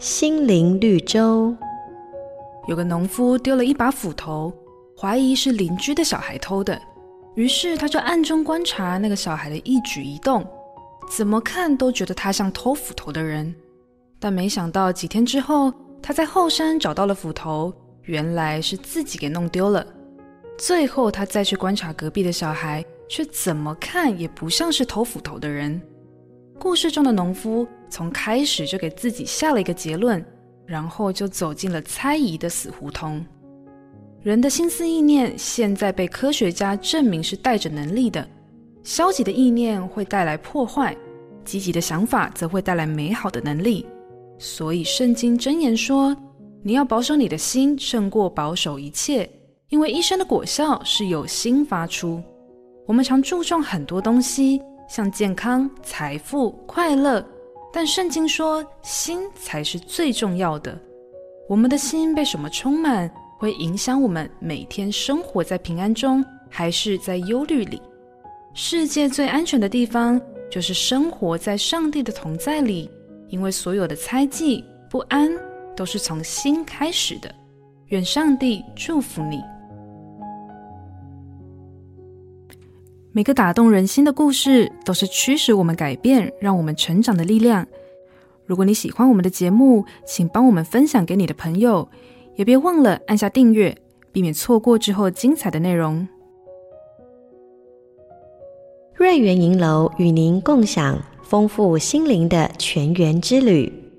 心灵绿洲。有个农夫丢了一把斧头，怀疑是邻居的小孩偷的，于是他就暗中观察那个小孩的一举一动，怎么看都觉得他像偷斧头的人。但没想到几天之后，他在后山找到了斧头，原来是自己给弄丢了。最后他再去观察隔壁的小孩，却怎么看也不像是偷斧头的人。故事中的农夫从开始就给自己下了一个结论，然后就走进了猜疑的死胡同。人的心思意念现在被科学家证明是带着能力的。消极的意念会带来破坏，积极的想法则会带来美好的能力。所以圣经箴言说：“你要保守你的心，胜过保守一切，因为一生的果效是由心发出。”我们常注重很多东西。像健康、财富、快乐，但圣经说心才是最重要的。我们的心被什么充满，会影响我们每天生活在平安中，还是在忧虑里？世界最安全的地方，就是生活在上帝的同在里，因为所有的猜忌、不安，都是从心开始的。愿上帝祝福你。每个打动人心的故事，都是驱使我们改变、让我们成长的力量。如果你喜欢我们的节目，请帮我们分享给你的朋友，也别忘了按下订阅，避免错过之后精彩的内容。瑞圆银楼与您共享丰富心灵的泉源之旅。